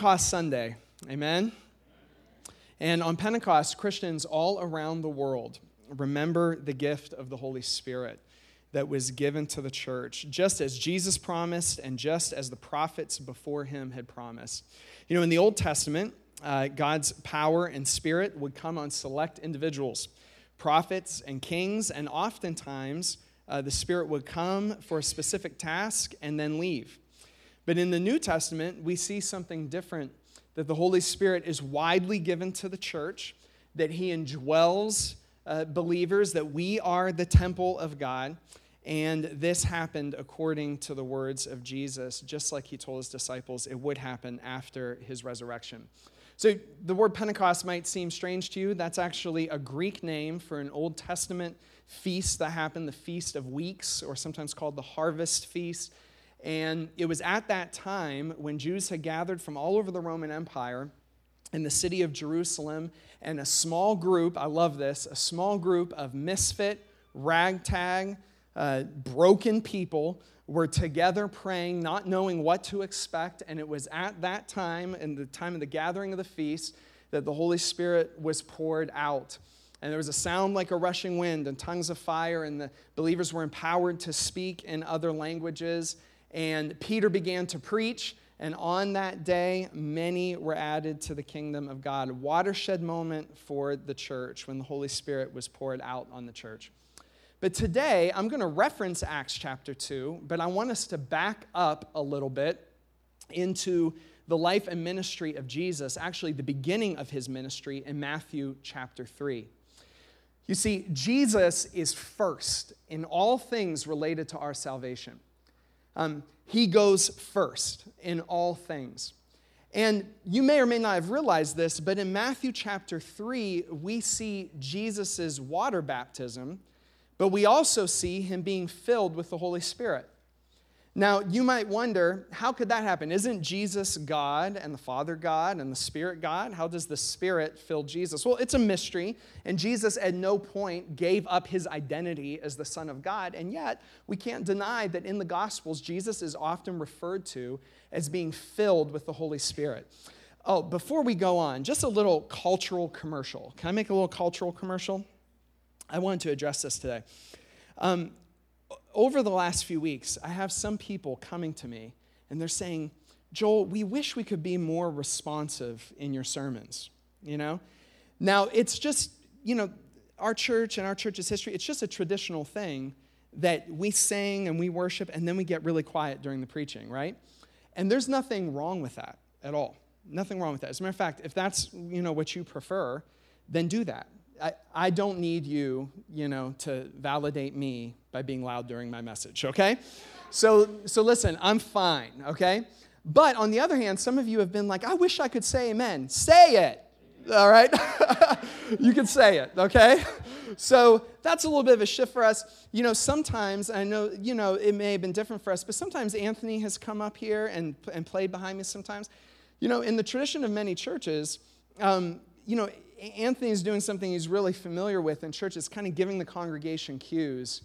Pentecost Sunday. Amen. And on Pentecost, Christians all around the world remember the gift of the Holy Spirit that was given to the church, just as Jesus promised and just as the prophets before him had promised. You know, in the Old Testament, uh, God's power and spirit would come on select individuals, prophets and kings, and oftentimes uh, the Spirit would come for a specific task and then leave. But in the New Testament, we see something different that the Holy Spirit is widely given to the church, that He indwells uh, believers, that we are the temple of God. And this happened according to the words of Jesus, just like He told His disciples it would happen after His resurrection. So the word Pentecost might seem strange to you. That's actually a Greek name for an Old Testament feast that happened, the Feast of Weeks, or sometimes called the Harvest Feast. And it was at that time when Jews had gathered from all over the Roman Empire in the city of Jerusalem, and a small group, I love this, a small group of misfit, ragtag, uh, broken people were together praying, not knowing what to expect. And it was at that time, in the time of the gathering of the feast, that the Holy Spirit was poured out. And there was a sound like a rushing wind and tongues of fire, and the believers were empowered to speak in other languages. And Peter began to preach, and on that day, many were added to the kingdom of God. A watershed moment for the church when the Holy Spirit was poured out on the church. But today, I'm going to reference Acts chapter 2, but I want us to back up a little bit into the life and ministry of Jesus, actually, the beginning of his ministry in Matthew chapter 3. You see, Jesus is first in all things related to our salvation. Um, he goes first in all things. And you may or may not have realized this, but in Matthew chapter 3, we see Jesus' water baptism, but we also see him being filled with the Holy Spirit. Now, you might wonder, how could that happen? Isn't Jesus God and the Father God and the Spirit God? How does the Spirit fill Jesus? Well, it's a mystery, and Jesus at no point gave up his identity as the Son of God, and yet we can't deny that in the Gospels, Jesus is often referred to as being filled with the Holy Spirit. Oh, before we go on, just a little cultural commercial. Can I make a little cultural commercial? I wanted to address this today. Um, over the last few weeks, I have some people coming to me and they're saying, Joel, we wish we could be more responsive in your sermons, you know? Now, it's just, you know, our church and our church's history, it's just a traditional thing that we sing and we worship and then we get really quiet during the preaching, right? And there's nothing wrong with that at all. Nothing wrong with that. As a matter of fact, if that's, you know, what you prefer, then do that. I, I don't need you, you know, to validate me by being loud during my message, okay? So, so listen, I'm fine, okay? But on the other hand, some of you have been like, I wish I could say amen. Say it, all right? you can say it, okay? So that's a little bit of a shift for us. You know, sometimes, I know, you know, it may have been different for us, but sometimes Anthony has come up here and, and played behind me sometimes. You know, in the tradition of many churches, um, you know, Anthony's doing something he's really familiar with in church. It's kind of giving the congregation cues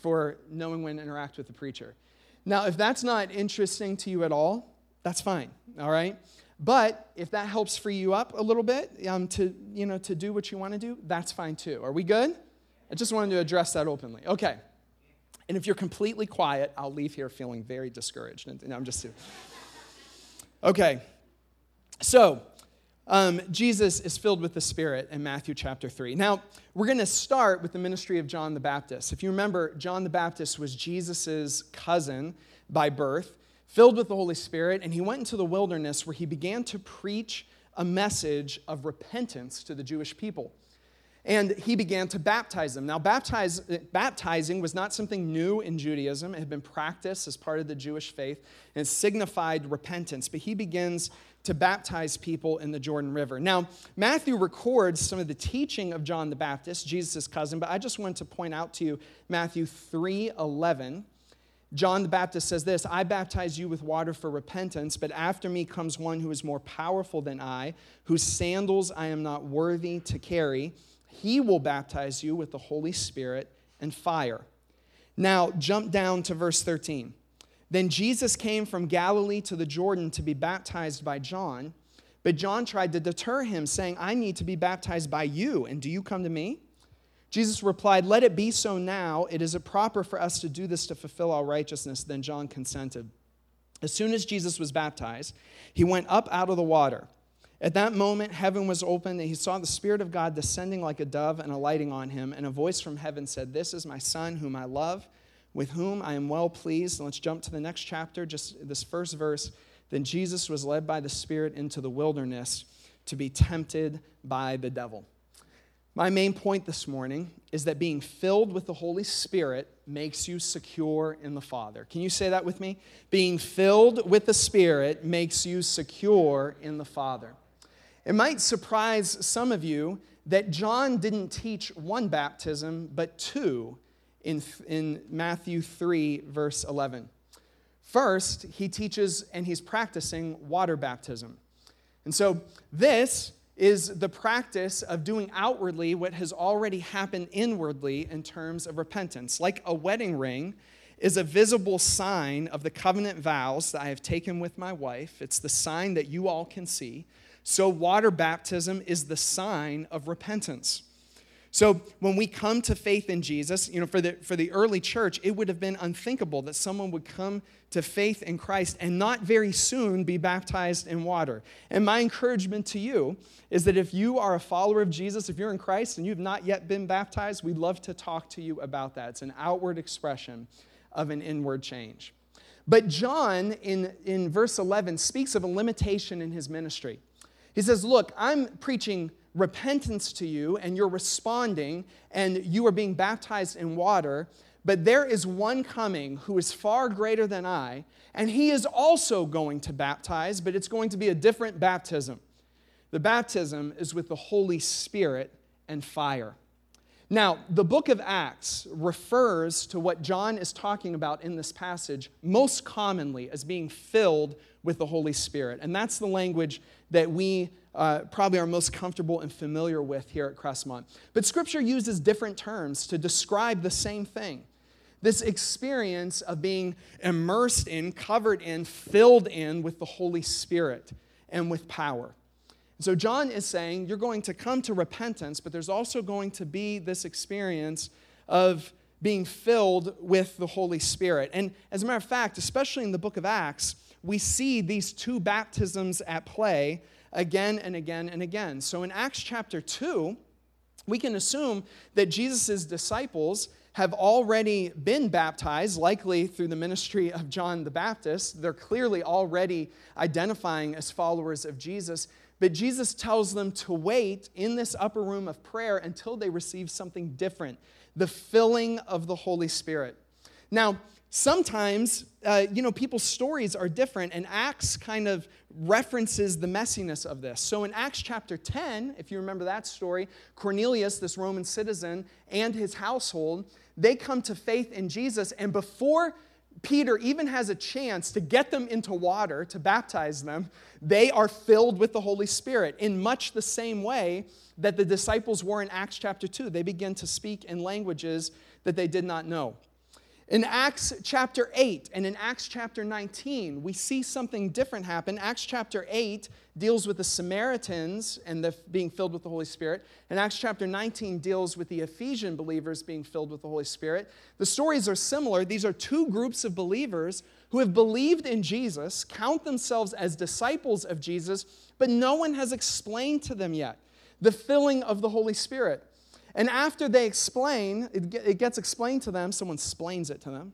for knowing when to interact with the preacher. Now, if that's not interesting to you at all, that's fine, all right? But if that helps free you up a little bit um, to, you know, to do what you want to do, that's fine too. Are we good? I just wanted to address that openly. Okay. And if you're completely quiet, I'll leave here feeling very discouraged. And, I'm just. Okay. So, um, Jesus is filled with the Spirit in Matthew chapter 3. Now, we're going to start with the ministry of John the Baptist. If you remember, John the Baptist was Jesus' cousin by birth, filled with the Holy Spirit, and he went into the wilderness where he began to preach a message of repentance to the Jewish people. And he began to baptize them. Now, baptize, baptizing was not something new in Judaism. It had been practiced as part of the Jewish faith, and it signified repentance. But he begins to baptize people in the Jordan River. Now, Matthew records some of the teaching of John the Baptist, Jesus' cousin, but I just want to point out to you Matthew 3 11. John the Baptist says this I baptize you with water for repentance, but after me comes one who is more powerful than I, whose sandals I am not worthy to carry. He will baptize you with the Holy Spirit and fire. Now, jump down to verse 13. Then Jesus came from Galilee to the Jordan to be baptized by John. But John tried to deter him, saying, I need to be baptized by you, and do you come to me? Jesus replied, Let it be so now. It is proper for us to do this to fulfill all righteousness. Then John consented. As soon as Jesus was baptized, he went up out of the water. At that moment, heaven was opened, and he saw the Spirit of God descending like a dove and alighting on him. And a voice from heaven said, This is my Son, whom I love, with whom I am well pleased. And let's jump to the next chapter, just this first verse. Then Jesus was led by the Spirit into the wilderness to be tempted by the devil. My main point this morning is that being filled with the Holy Spirit makes you secure in the Father. Can you say that with me? Being filled with the Spirit makes you secure in the Father. It might surprise some of you that John didn't teach one baptism, but two in, in Matthew 3, verse 11. First, he teaches and he's practicing water baptism. And so, this is the practice of doing outwardly what has already happened inwardly in terms of repentance. Like a wedding ring is a visible sign of the covenant vows that I have taken with my wife, it's the sign that you all can see. So, water baptism is the sign of repentance. So when we come to faith in Jesus, you know, for the, for the early church, it would have been unthinkable that someone would come to faith in Christ and not very soon be baptized in water. And my encouragement to you is that if you are a follower of Jesus, if you're in Christ and you've not yet been baptized, we'd love to talk to you about that. It's an outward expression of an inward change. But John, in, in verse 11, speaks of a limitation in his ministry. He says, Look, I'm preaching repentance to you and you're responding and you are being baptized in water, but there is one coming who is far greater than I, and he is also going to baptize, but it's going to be a different baptism. The baptism is with the Holy Spirit and fire. Now, the book of Acts refers to what John is talking about in this passage most commonly as being filled with the Holy Spirit. And that's the language that we uh, probably are most comfortable and familiar with here at Crestmont. But Scripture uses different terms to describe the same thing this experience of being immersed in, covered in, filled in with the Holy Spirit and with power. So, John is saying you're going to come to repentance, but there's also going to be this experience of being filled with the Holy Spirit. And as a matter of fact, especially in the book of Acts, we see these two baptisms at play again and again and again. So in Acts chapter 2, we can assume that Jesus' disciples have already been baptized, likely through the ministry of John the Baptist. They're clearly already identifying as followers of Jesus. But Jesus tells them to wait in this upper room of prayer until they receive something different the filling of the Holy Spirit. Now, sometimes, uh, you know, people's stories are different, and Acts kind of references the messiness of this. So in Acts chapter 10, if you remember that story, Cornelius, this Roman citizen, and his household, they come to faith in Jesus, and before Peter even has a chance to get them into water to baptize them, they are filled with the Holy Spirit in much the same way that the disciples were in Acts chapter 2. They begin to speak in languages that they did not know. In Acts chapter 8 and in Acts chapter 19, we see something different happen. Acts chapter 8 deals with the Samaritans and the, being filled with the Holy Spirit, and Acts chapter 19 deals with the Ephesian believers being filled with the Holy Spirit. The stories are similar. These are two groups of believers who have believed in Jesus, count themselves as disciples of Jesus, but no one has explained to them yet the filling of the Holy Spirit. And after they explain, it gets explained to them, someone explains it to them,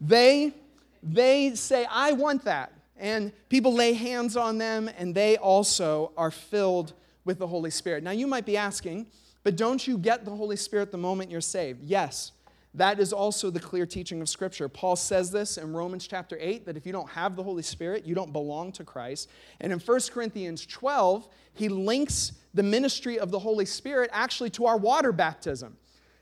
they, they say, I want that. And people lay hands on them, and they also are filled with the Holy Spirit. Now, you might be asking, but don't you get the Holy Spirit the moment you're saved? Yes. That is also the clear teaching of Scripture. Paul says this in Romans chapter 8 that if you don't have the Holy Spirit, you don't belong to Christ. And in 1 Corinthians 12, he links the ministry of the Holy Spirit actually to our water baptism.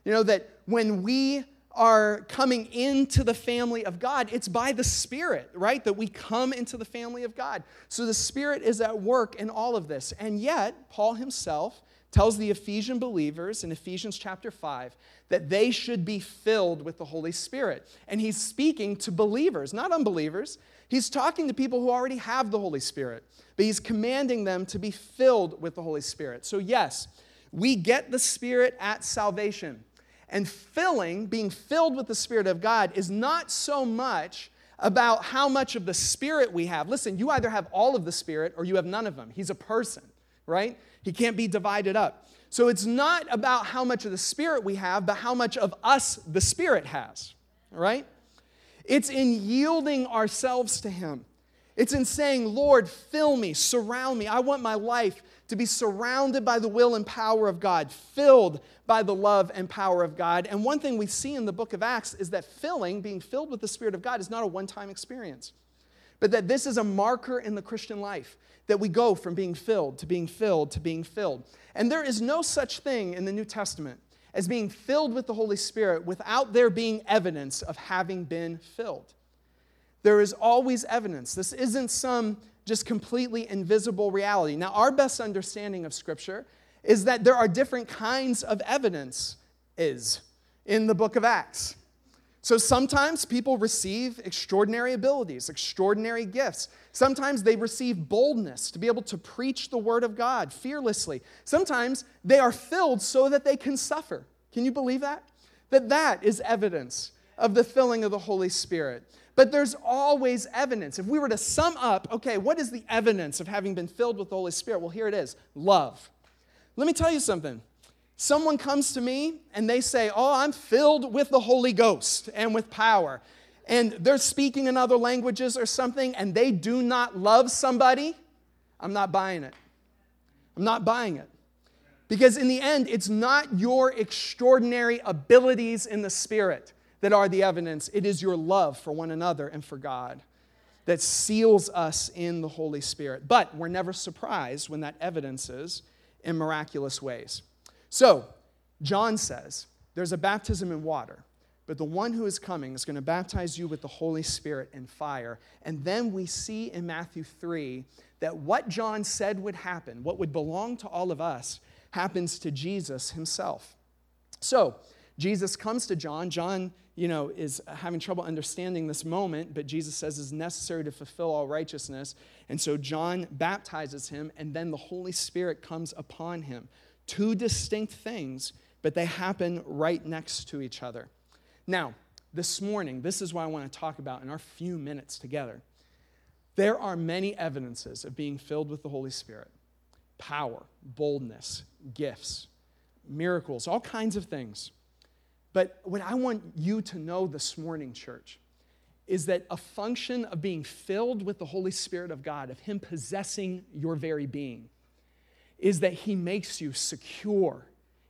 You know, that when we are coming into the family of God, it's by the Spirit, right? That we come into the family of God. So the Spirit is at work in all of this. And yet, Paul himself tells the Ephesian believers in Ephesians chapter 5 that they should be filled with the Holy Spirit. And he's speaking to believers, not unbelievers. He's talking to people who already have the Holy Spirit, but he's commanding them to be filled with the Holy Spirit. So, yes, we get the Spirit at salvation. And filling, being filled with the Spirit of God, is not so much about how much of the Spirit we have. Listen, you either have all of the Spirit or you have none of them. He's a person, right? He can't be divided up. So it's not about how much of the Spirit we have, but how much of us the Spirit has, right? It's in yielding ourselves to Him. It's in saying, Lord, fill me, surround me. I want my life to be surrounded by the will and power of God, filled by the love and power of God. And one thing we see in the book of Acts is that filling, being filled with the Spirit of God, is not a one time experience, but that this is a marker in the Christian life that we go from being filled to being filled to being filled. And there is no such thing in the New Testament as being filled with the Holy Spirit without there being evidence of having been filled. There is always evidence. This isn't some just completely invisible reality. Now, our best understanding of Scripture is that there are different kinds of evidence is in the book of Acts. So sometimes people receive extraordinary abilities, extraordinary gifts. Sometimes they receive boldness to be able to preach the word of God fearlessly. Sometimes they are filled so that they can suffer. Can you believe that? That that is evidence of the filling of the Holy Spirit. But there's always evidence. If we were to sum up, okay, what is the evidence of having been filled with the Holy Spirit? Well, here it is love. Let me tell you something. Someone comes to me and they say, Oh, I'm filled with the Holy Ghost and with power. And they're speaking in other languages or something, and they do not love somebody. I'm not buying it. I'm not buying it. Because in the end, it's not your extraordinary abilities in the Spirit that are the evidence, it is your love for one another and for God that seals us in the Holy Spirit. But we're never surprised when that evidences in miraculous ways. So, John says there's a baptism in water, but the one who is coming is going to baptize you with the Holy Spirit and fire. And then we see in Matthew 3 that what John said would happen, what would belong to all of us, happens to Jesus himself. So, Jesus comes to John. John, you know, is having trouble understanding this moment, but Jesus says is necessary to fulfill all righteousness. And so John baptizes him, and then the Holy Spirit comes upon him. Two distinct things, but they happen right next to each other. Now, this morning, this is what I want to talk about in our few minutes together. There are many evidences of being filled with the Holy Spirit power, boldness, gifts, miracles, all kinds of things. But what I want you to know this morning, church, is that a function of being filled with the Holy Spirit of God, of Him possessing your very being, is that he makes you secure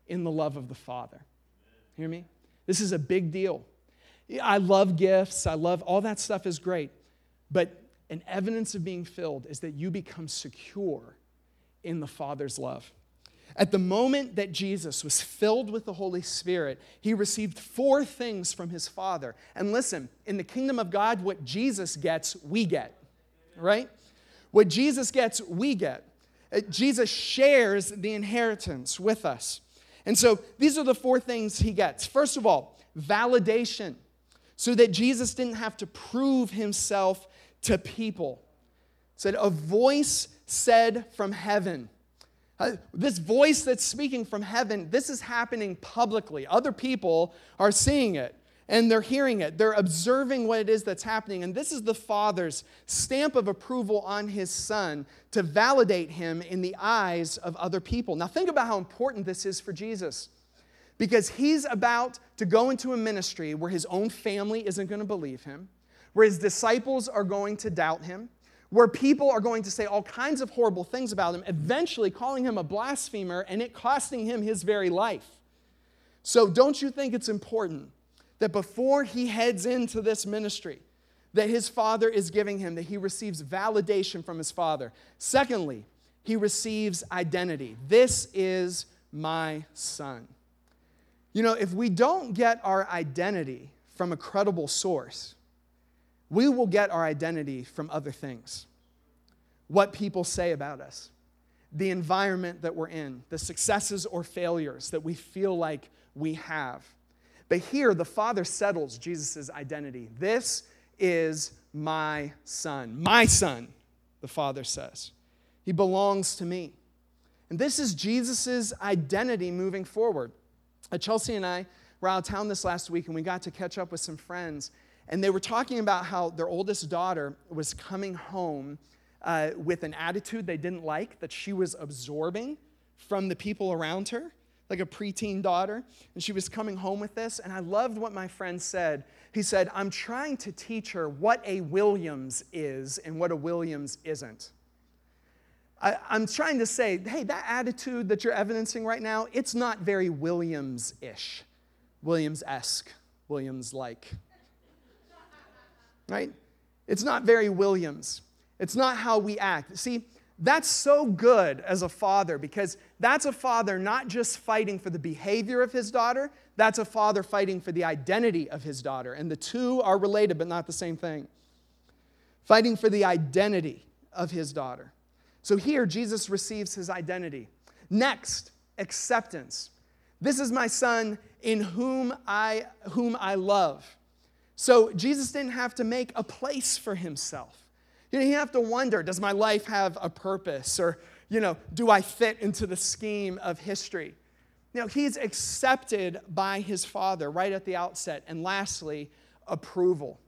in the love of the Father. Hear me? This is a big deal. I love gifts, I love all that stuff is great. But an evidence of being filled is that you become secure in the Father's love. At the moment that Jesus was filled with the Holy Spirit, he received four things from his Father. And listen, in the kingdom of God, what Jesus gets, we get, right? What Jesus gets, we get. Uh, Jesus shares the inheritance with us. And so these are the four things he gets. First of all, validation, so that Jesus didn't have to prove himself to people. said, A voice said from heaven. Uh, this voice that's speaking from heaven, this is happening publicly. Other people are seeing it and they're hearing it. They're observing what it is that's happening. And this is the Father's stamp of approval on His Son to validate Him in the eyes of other people. Now, think about how important this is for Jesus. Because He's about to go into a ministry where His own family isn't going to believe Him, where His disciples are going to doubt Him, where people are going to say all kinds of horrible things about Him, eventually calling Him a blasphemer and it costing Him His very life. So, don't you think it's important? That before he heads into this ministry, that his father is giving him, that he receives validation from his father. Secondly, he receives identity. This is my son. You know, if we don't get our identity from a credible source, we will get our identity from other things. What people say about us, the environment that we're in, the successes or failures that we feel like we have. But here, the Father settles Jesus' identity. This is my son. My son, the Father says. He belongs to me. And this is Jesus' identity moving forward. Uh, Chelsea and I were out of town this last week and we got to catch up with some friends. And they were talking about how their oldest daughter was coming home uh, with an attitude they didn't like, that she was absorbing from the people around her, like a preteen daughter. And she was coming home with this. And I loved what my friend said. He said, I'm trying to teach her what a Williams is and what a Williams isn't. I, am trying to say, hey, that attitude that you're evidencing right now, it's not very Williams ish, Williams esque, Williams like. Right? It's not very Williams. It's not how we act. See, that's so good as a father because that's a father not just fighting for the behavior of his daughter, that's a father fighting for the identity of his daughter. And the two are related, but not the same thing. Fighting for the identity of his daughter. So here, Jesus receives his identity. Next, acceptance. This is my son in whom I, whom I love. So Jesus didn't have to make a place for himself. You know, you have to wonder does my life have a purpose? Or, you know, do I fit into the scheme of history? You know, he's accepted by his father right at the outset. And lastly, approval.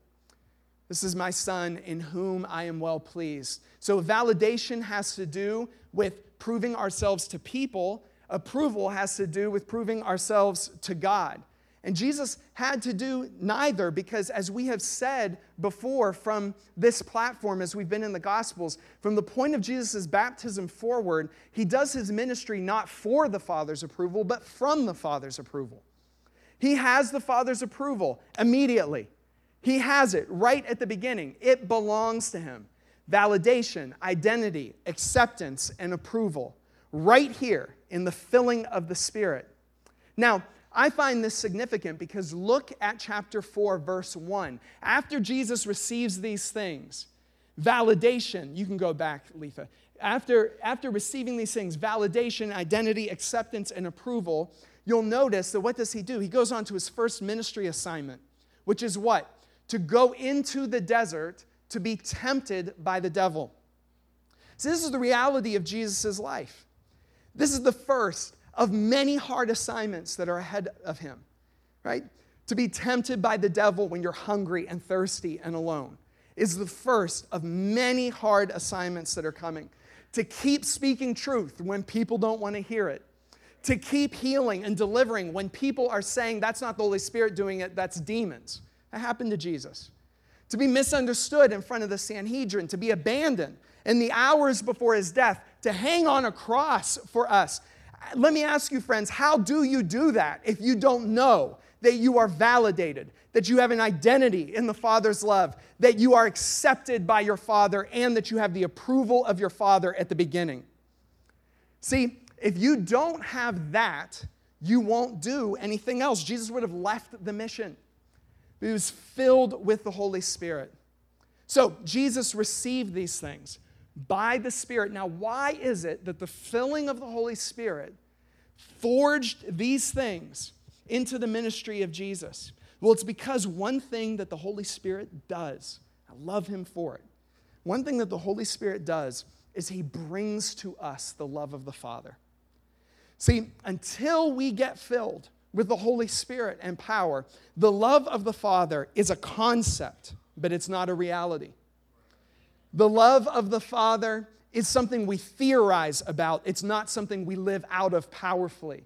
This is my son in whom I am well pleased. So, validation has to do with proving ourselves to people, approval has to do with proving ourselves to God. And Jesus had to do neither because, as we have said before from this platform, as we've been in the Gospels, from the point of Jesus' baptism forward, he does his ministry not for the Father's approval, but from the Father's approval. He has the Father's approval immediately. He has it right at the beginning. It belongs to him. Validation, identity, acceptance, and approval, right here in the filling of the Spirit. Now, I find this significant because look at chapter 4, verse 1. After Jesus receives these things, validation, you can go back, Letha. After, after receiving these things, validation, identity, acceptance, and approval, you'll notice that what does he do? He goes on to his first ministry assignment, which is what? To go into the desert to be tempted by the devil. So, this is the reality of Jesus' life. This is the first of many hard assignments that are ahead of him, right? To be tempted by the devil when you're hungry and thirsty and alone is the first of many hard assignments that are coming. To keep speaking truth when people don't want to hear it. To keep healing and delivering when people are saying that's not the Holy Spirit doing it, that's demons. That happened to Jesus. To be misunderstood in front of the Sanhedrin, to be abandoned in the hours before his death, to hang on a cross for us, let me ask you, friends, how do you do that if you don't know that you are validated, that you have an identity in the Father's love, that you are accepted by your Father, and that you have the approval of your Father at the beginning? See, if you don't have that, you won't do anything else. Jesus would have left the mission. He was filled with the Holy Spirit. So Jesus received these things by the Spirit. Now, why is it that the filling of the Holy Spirit forged these things into the ministry of Jesus? Well, it's because one thing that the Holy Spirit does, I love Him for it. One thing that the Holy Spirit does is He brings to us the love of the Father. See, until we get filled with the Holy Spirit and power, the love of the Father is a concept, but it's not a reality. The love of the Father is something we theorize about, it's not something we live out of powerfully.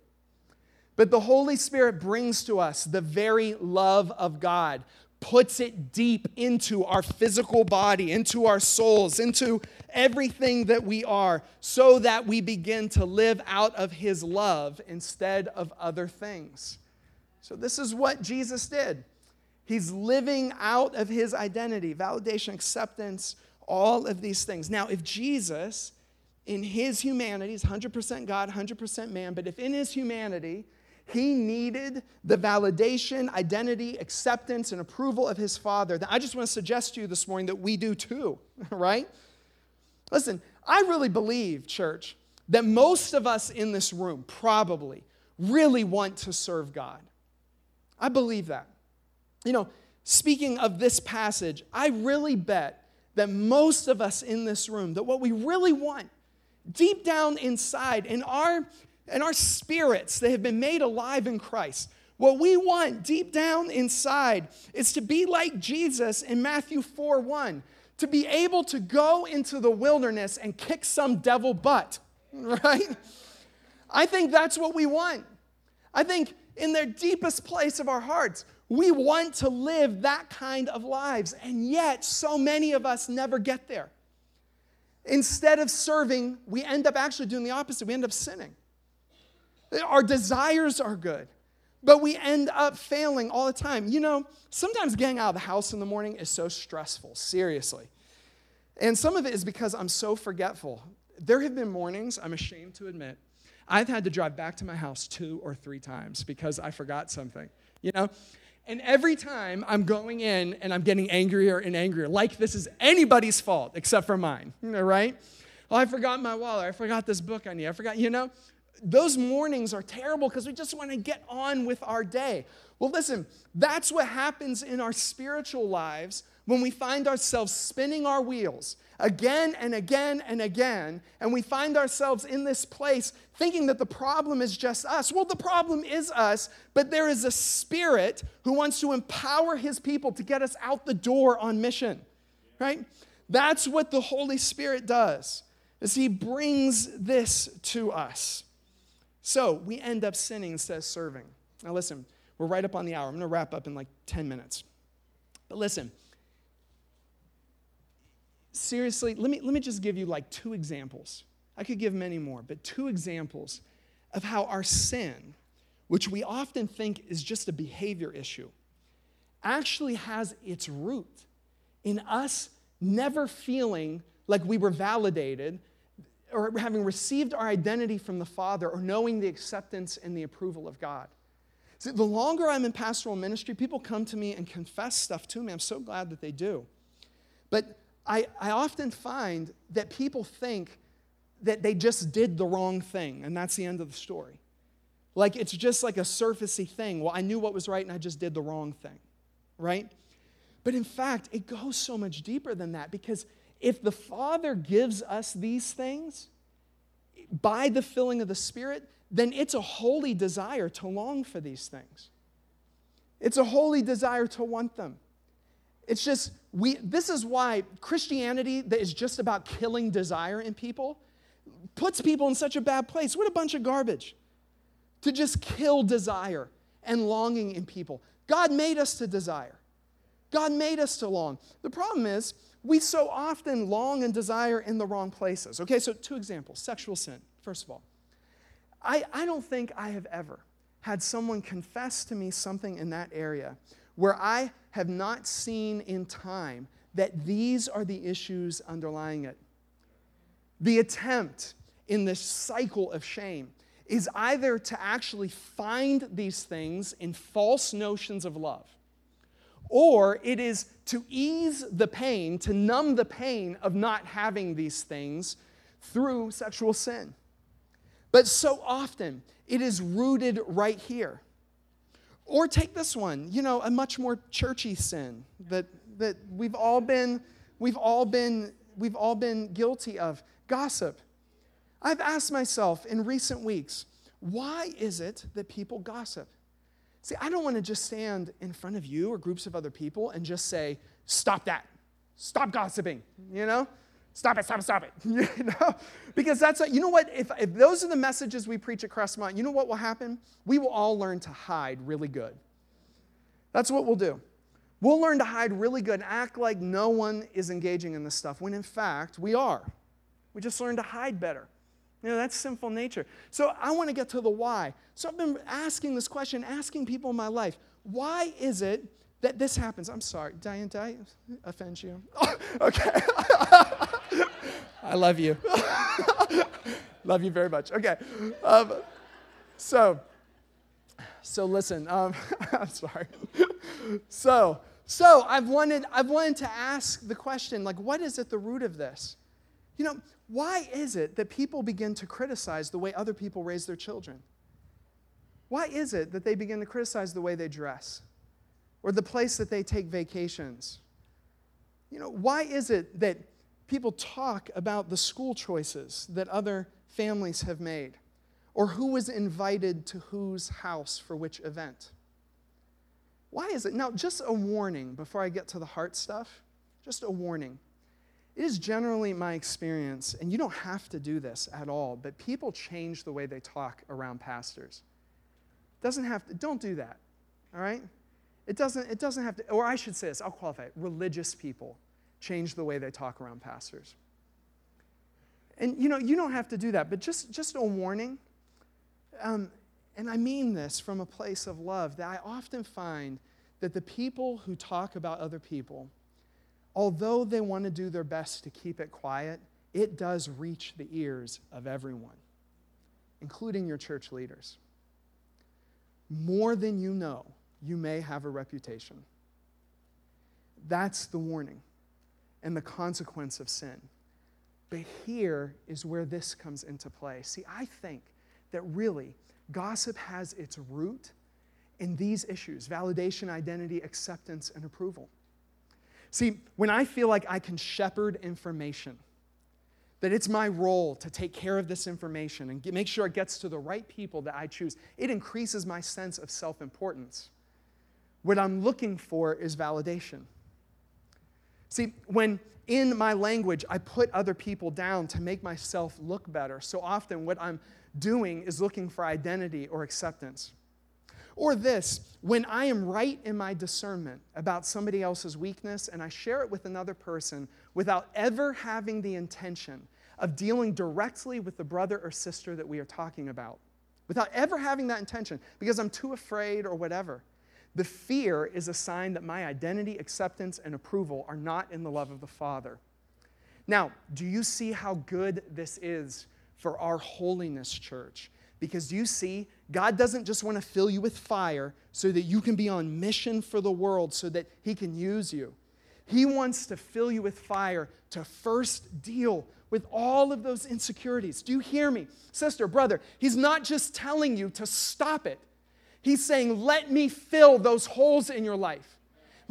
But the Holy Spirit brings to us the very love of God, puts it deep into our physical body, into our souls, into everything that we are, so that we begin to live out of His love instead of other things. So, this is what Jesus did. He's living out of His identity, validation, acceptance, all of these things. Now, if Jesus, in his humanity, is 100% God, 100% man, but if in his humanity, he needed the validation, identity, acceptance, and approval of his Father, then I just want to suggest to you this morning that we do too, right? Listen, I really believe, church, that most of us in this room probably really want to serve God. I believe that. You know, speaking of this passage, I really bet that most of us in this room, that what we really want deep down inside in our in our spirits that have been made alive in Christ, what we want deep down inside is to be like Jesus in Matthew 4 1, to be able to go into the wilderness and kick some devil butt, right? I think that's what we want. I think in the deepest place of our hearts, we want to live that kind of lives. And yet, so many of us never get there. Instead of serving, we end up actually doing the opposite. We end up sinning. Our desires are good, but we end up failing all the time. You know, sometimes getting out of the house in the morning is so stressful, seriously. And some of it is because I'm so forgetful. There have been mornings, I'm ashamed to admit, I've had to drive back to my house two or three times because I forgot something, you know? And every time I'm going in and I'm getting angrier and angrier, like this is anybody's fault except for mine, right? Oh, I forgot my wallet. I forgot this book I need. I forgot, you know? Those mornings are terrible because we just want to get on with our day. Well, listen, that's what happens in our spiritual lives when we find ourselves spinning our wheels again and again and again, and we find ourselves in this place thinking that the problem is just us. Well, the problem is us, but there is a spirit who wants to empower his people to get us out the door on mission, right? That's what the Holy Spirit does, is he brings this to us. So we end up sinning instead of serving. Now listen, we're right up on the hour. I'm going to wrap up in like 10 minutes. But listen, seriously, let me, let me just give you like two examples. I could give many more, but two examples of how our sin, which we often think is just a behavior issue, actually has its root in us never feeling like we were validated or having received our identity from the Father or knowing the acceptance and the approval of God. See, the longer I'm in pastoral ministry, people come to me and confess stuff to me. I'm so glad that they do. But I, I often find that people think that they just did the wrong thing, and that's the end of the story. Like it's just like a surfacey thing. Well, I knew what was right and I just did the wrong thing, right? But in fact, it goes so much deeper than that because if the Father gives us these things by the filling of the Spirit, then it's a holy desire to long for these things. It's a holy desire to want them. It's just, we, this is why Christianity that is just about killing desire in people puts people in such a bad place. What a bunch of garbage to just kill desire and longing in people. God made us to desire, God made us to long. The problem is, we so often long and desire in the wrong places. Okay, so two examples sexual sin, first of all. I, I don't think I have ever had someone confess to me something in that area where I have not seen in time that these are the issues underlying it. The attempt in this cycle of shame is either to actually find these things in false notions of love, or it is to ease the pain, to numb the pain of not having these things through sexual sin. But so often, it is rooted right here. Or take this one, you know, a much more churchy sin that, that we've all been, we've all been, we've all been guilty of. Gossip. I've asked myself in recent weeks, why is it that people gossip? See, I don't want to just stand in front of you or groups of other people and just say, stop that. Stop gossiping, you know? Stop it, stop it, stop it. You know? Because that's, a, you know what? If, if those are the messages we preach at Crestmont, you know what will happen? We will all learn to hide really good. That's what we'll do. We'll learn to hide really good and act like no one is engaging in this stuff, when in fact, we are. We just learn to hide better. You know, that's sinful nature. So I want to get to the why. So I've been asking this question, asking people in my life, why is it that this happens? I'm sorry, Diane, did I offend you? okay. I love you. love you very much. Okay. Um, so, so listen. Um, I'm sorry. so, so I've wanted, I've wanted to ask the question, like, what is at the root of this? You know, why is it that people begin to criticize the way other people raise their children? Why is it that they begin to criticize the way they dress or the place that they take vacations? You know, why is it that people talk about the school choices that other families have made or who was invited to whose house for which event? Why is it? Now, just a warning before I get to the heart stuff, just a warning. It is generally my experience, and you don't have to do this at all, but people change the way they talk around pastors. Doesn't have to, don't do that, all right? It doesn't, it doesn't have to, or I should say this, I'll qualify it. Religious people change the way they talk around pastors. And you know, you don't have to do that, but just, just a warning. Um, and I mean this from a place of love that I often find that the people who talk about other people although they want to do their best to keep it quiet, it does reach the ears of everyone, including your church leaders. More than you know, you may have a reputation. That's the warning and the consequence of sin. But here is where this comes into play. See, I think that really gossip has its root in these issues validation, identity, acceptance, and approval. See, when I feel like I can shepherd information, that it's my role to take care of this information and get, make sure it gets to the right people that I choose, it increases my sense of self importance. What I'm looking for is validation. See, when in my language I put other people down to make myself look better, so often what I'm doing is looking for identity or acceptance. Or this, when I am right in my discernment about somebody else's weakness and I share it with another person without ever having the intention of dealing directly with the brother or sister that we are talking about, without ever having that intention because I'm too afraid or whatever. The fear is a sign that my identity, acceptance, and approval are not in the love of the Father. Now, do you see how good this is for our holiness church? Because do you see, God doesn't just want to fill you with fire so that you can be on mission for the world so that He can use you. He wants to fill you with fire to first deal with all of those insecurities. Do you hear me? Sister, brother, He's not just telling you to stop it, He's saying, let me fill those holes in your life.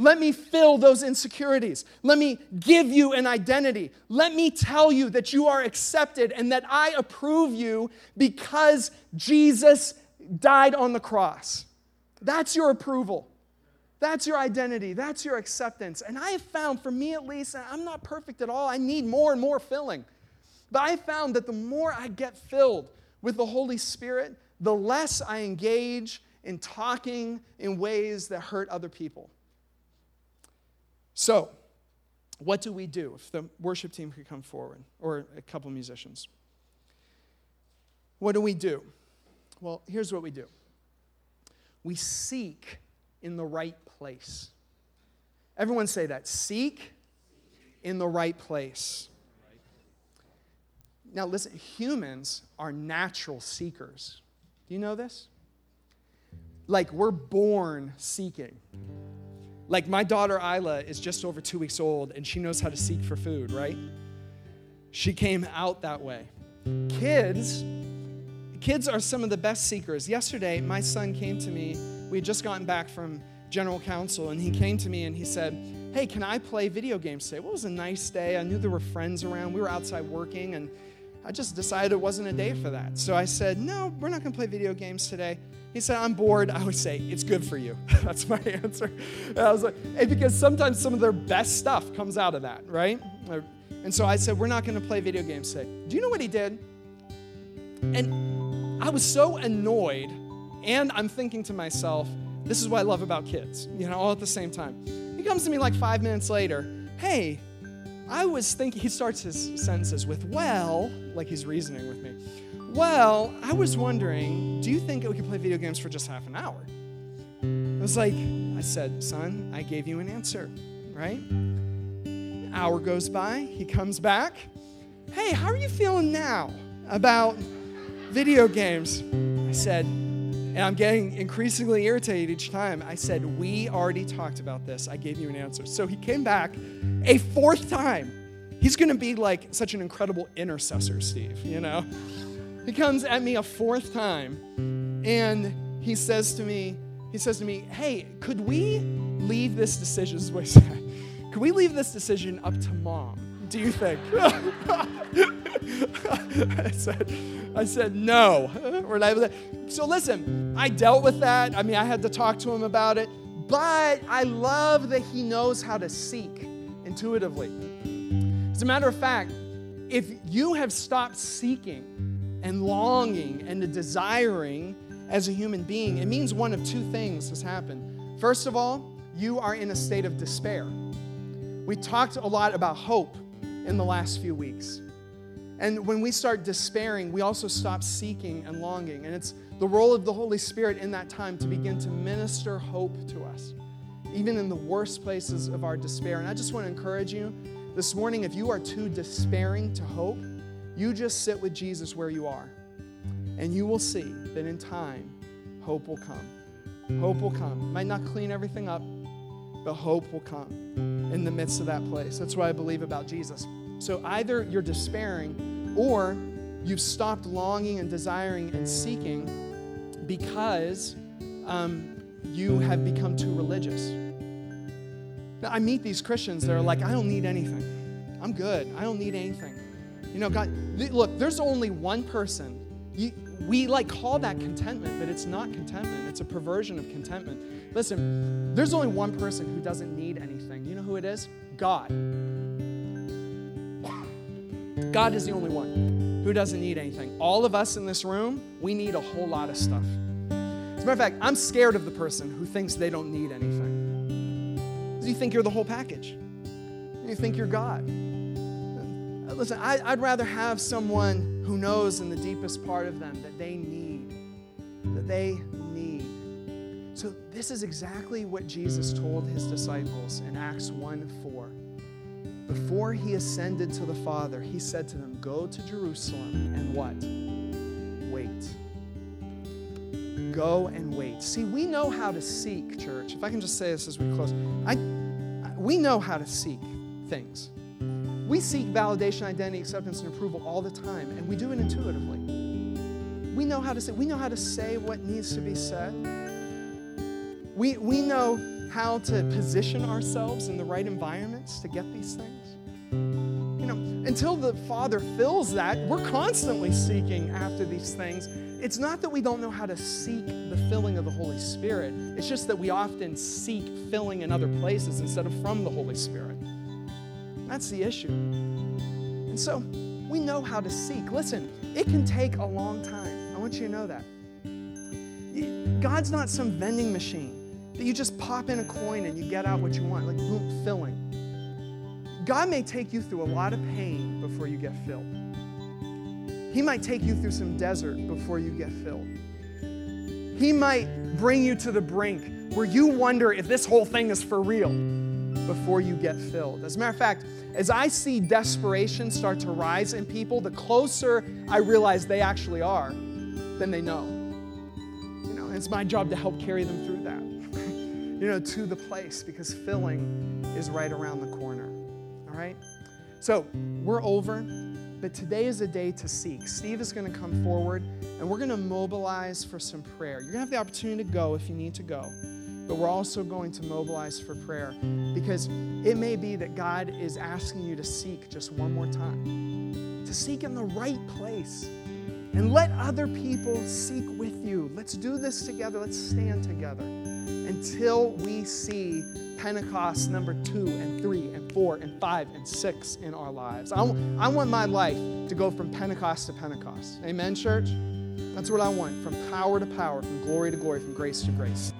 Let me fill those insecurities. Let me give you an identity. Let me tell you that you are accepted and that I approve you because Jesus died on the cross. That's your approval. That's your identity. That's your acceptance. And I have found, for me at least, I'm not perfect at all, I need more and more filling. But I found that the more I get filled with the Holy Spirit, the less I engage in talking in ways that hurt other people. So, what do we do if the worship team could come forward or a couple musicians? What do we do? Well, here's what we do we seek in the right place. Everyone say that seek in the right place. Now, listen, humans are natural seekers. Do you know this? Like, we're born seeking. Like my daughter Isla is just over two weeks old and she knows how to seek for food, right? She came out that way. Kids, kids are some of the best seekers. Yesterday, my son came to me. We had just gotten back from General Council and he came to me and he said, Hey, can I play video games today? Well, it was a nice day. I knew there were friends around. We were outside working and I just decided it wasn't a day for that. So I said, No, we're not going to play video games today. He said, I'm bored. I would say, It's good for you. That's my answer. And I was like, hey, because sometimes some of their best stuff comes out of that, right? And so I said, We're not going to play video games today. Do you know what he did? And I was so annoyed, and I'm thinking to myself, This is what I love about kids, you know, all at the same time. He comes to me like five minutes later, Hey, I was thinking, he starts his sentences with, Well, like he's reasoning with me. Well, I was wondering, do you think we could play video games for just half an hour? I was like, I said, son, I gave you an answer, right? An hour goes by, he comes back. Hey, how are you feeling now about video games? I said, and I'm getting increasingly irritated each time. I said, We already talked about this. I gave you an answer. So he came back a fourth time He's going to be like such an incredible intercessor, Steve, you know? He comes at me a fourth time and he says to me, he says to me, hey, could we leave this decision, this is what he said, could we leave this decision up to mom? Do you think? I said, I said no. So listen, I dealt with that. I mean, I had to talk to him about it, but I love that he knows how to seek intuitively. As a matter of fact, if you have stopped seeking and longing and the desiring as a human being, it means one of two things has happened. First of all, you are in a state of despair. We talked a lot about hope in the last few weeks. And when we start despairing, we also stop seeking and longing. And it's the role of the Holy Spirit in that time to begin to minister hope to us, even in the worst places of our despair. And I just want to encourage you this morning if you are too despairing to hope, you just sit with Jesus where you are. And you will see that in time, hope will come. Hope will come. Might not clean everything up, but hope will come in the midst of that place. That's what I believe about Jesus. So either you're despairing or you've stopped longing and desiring and seeking because um, you have become too religious. Now, I meet these Christians that are like, I don't need anything. I'm good. I don't need anything. You know, God, look, there's only one person. We like call that contentment, but it's not contentment. It's a perversion of contentment. Listen, there's only one person who doesn't need anything. You know who it is? God. God is the only one who doesn't need anything. All of us in this room, we need a whole lot of stuff. As a matter of fact, I'm scared of the person who thinks they don't need anything. You think you're the whole package. You think you're God. Listen, I, would rather have someone who knows in the deepest part of them that they need, that they need. So, this is exactly what Jesus told his disciples in Acts 1 4. Before he ascended to the Father, he said to them, Go to Jerusalem and what? Wait. Go and wait. See, we know how to seek, church. If I can just say this as we close, I, we know how to seek things. We seek validation, identity, acceptance, and approval all the time, and we do it intuitively. We know how to say, we know how to say what needs to be said. We, we know how to position ourselves in the right environments to get these things. You know, until the Father fills that, we're constantly seeking after these things. It's not that we don't know how to seek the filling of the Holy Spirit, it's just that we often seek filling in other places instead of from the Holy Spirit. That's the issue. And so we know how to seek. Listen, it can take a long time. I want you to know that. God's not some vending machine that you just pop in a coin and you get out what you want, like boom, filling. God may take you through a lot of pain before you get filled. He might take you through some desert before you get filled. He might bring you to the brink where you wonder if this whole thing is for real before you get filled. As a matter of fact, as I see desperation start to rise in people, the closer I realize they actually are, then they know. You know, it's my job to help carry them through that you know, to the place because filling is right around the corner. All right? So we're over, but today is a day to seek. Steve is going to come forward and we're going to mobilize for some prayer. You're going to have the opportunity to go if you need to go, but we're also going to mobilize for prayer because it may be that God is asking you to seek just one more time, to seek in the right place. And let other people seek with you. Let's do this together. Let's stand together until we see Pentecost number two and three and four and five and six in our lives. I, I want my life to go from Pentecost to Pentecost. Amen, church? That's what I want from power to power, from glory to glory, from grace to grace.